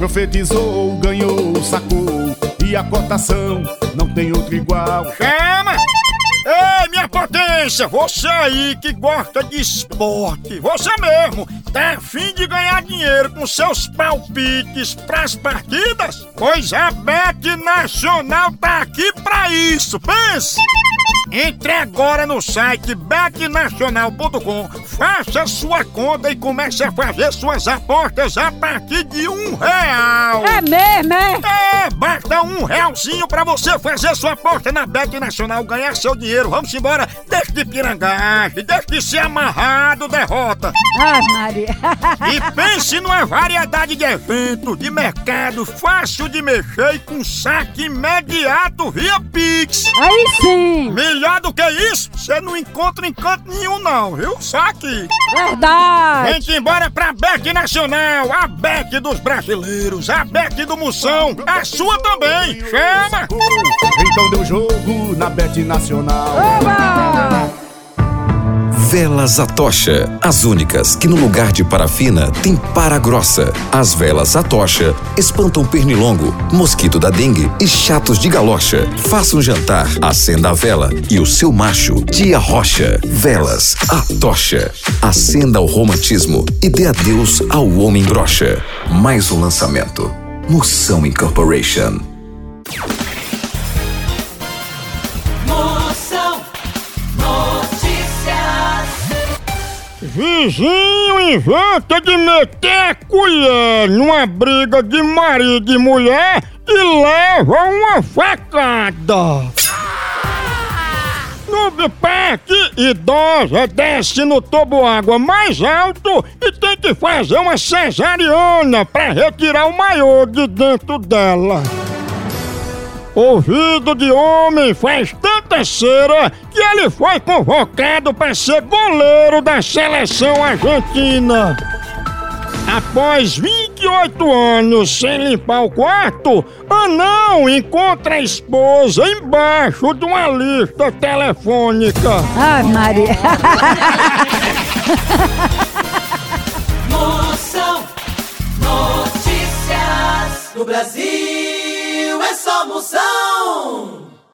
Profetizou, ganhou, sacou. E a cotação não tem outro igual. Chama! Ei, minha potência, você aí que gosta de esporte, você mesmo, tá afim de ganhar dinheiro com seus palpites pras partidas? Pois a Bet Nacional tá aqui pra isso, pense! Entre agora no site betnacional.com, faça sua conta e comece a fazer suas apostas a partir de um real. É mesmo, é? É, basta um realzinho pra você fazer sua aposta na Bet Nacional, ganhar seu dinheiro. Vamos embora, deixe de pirangagem, deixe de ser amarrado, derrota. Ai, Maria. E pense numa variedade de eventos, de mercado, fácil de mexer e com saque imediato via Pix. Aí sim. Melhor do que isso, você não encontra em canto nenhum não, viu? Só aqui. Verdade. Vem-te embora pra Bet Nacional, a Bet dos brasileiros, a Bet do Moção, a sua também. Chama! Então deu jogo na Bet Nacional. Oba! Velas Atocha, as únicas que no lugar de parafina tem para grossa. As velas Atocha espantam pernilongo, mosquito da dengue e chatos de galocha. Faça um jantar, acenda a vela e o seu macho te arrocha. Velas Atocha. Acenda o romantismo e dê adeus ao homem brocha. Mais um lançamento. Moção Incorporation. Moção Notícias. Vizinho inventa de meter a colher numa briga de marido e mulher e leva uma facada. No Bipac, idosa desce no toboágua mais alto e tem que fazer uma cesariana para retirar o maiô de dentro dela. Ouvido de homem faz tanta cera que ele foi convocado para ser goleiro da seleção argentina. Após 28 anos sem limpar o quarto, Anão encontra a esposa embaixo de uma lista telefônica. Ai, Maria. Moção Notícias. No Brasil é só moção.